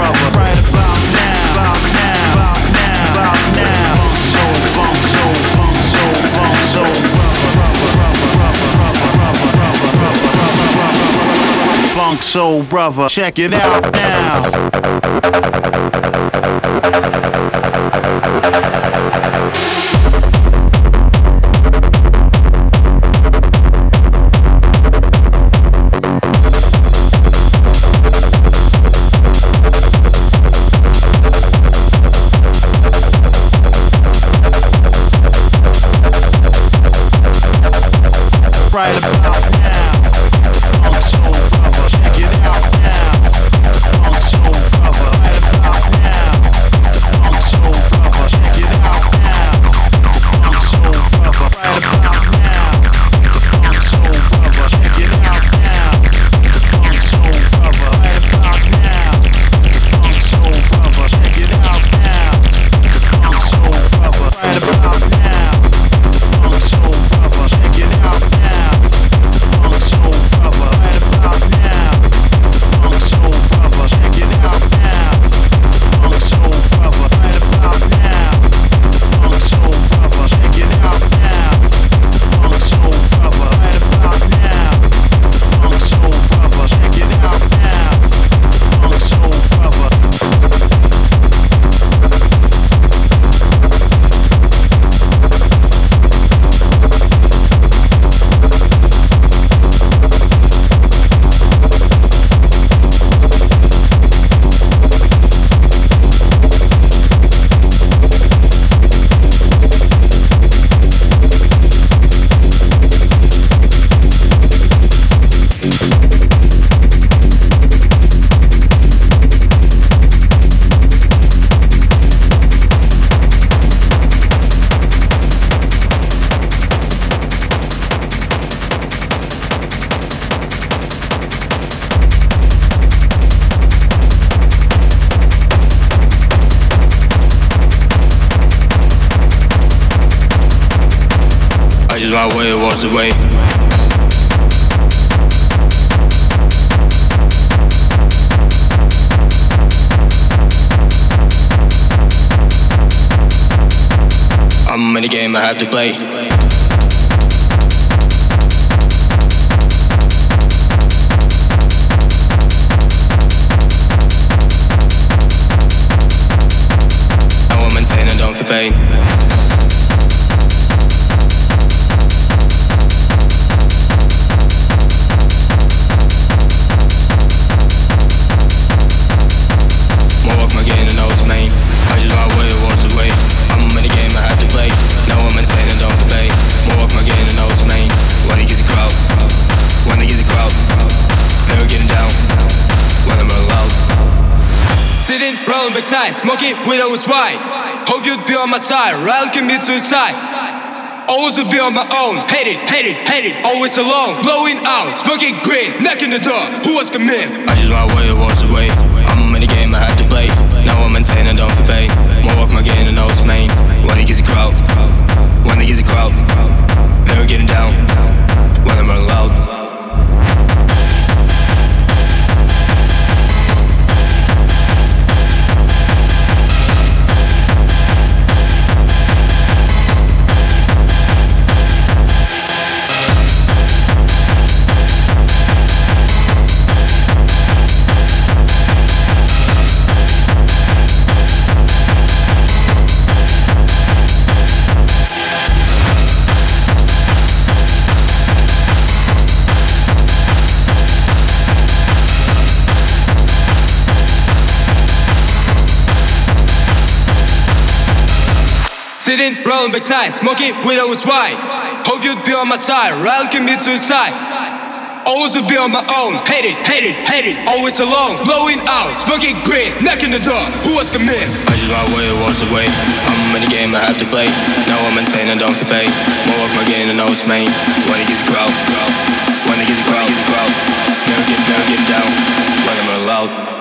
Brother, right about now. About now. About now. Funk Soul Brother, check it out now. My way was away. I'm in the game, I have to play. Pain. Smoking was white. Hope you'd be on my side, rather commit suicide. Always would be on my own, hate it, hate it, hate it. Always alone, blowing out, smoking green, knocking the door. Who was coming? I just my way, walks away. Sitting, rolling backside, smoking was white. Hope you'd be on my side, rather commit suicide. Always would be on my own, hate it, hate it, hate it. Always alone, blowing out, smoking green, knocking the door. Who was coming? I just my way, walks away. I'm in the game, I have to play. Now I'm insane, I don't feel pain. More of my game, I know it's main. When it gets a crowd, when it gets a crowd, crowd. Never get, never get down. When I'm allowed.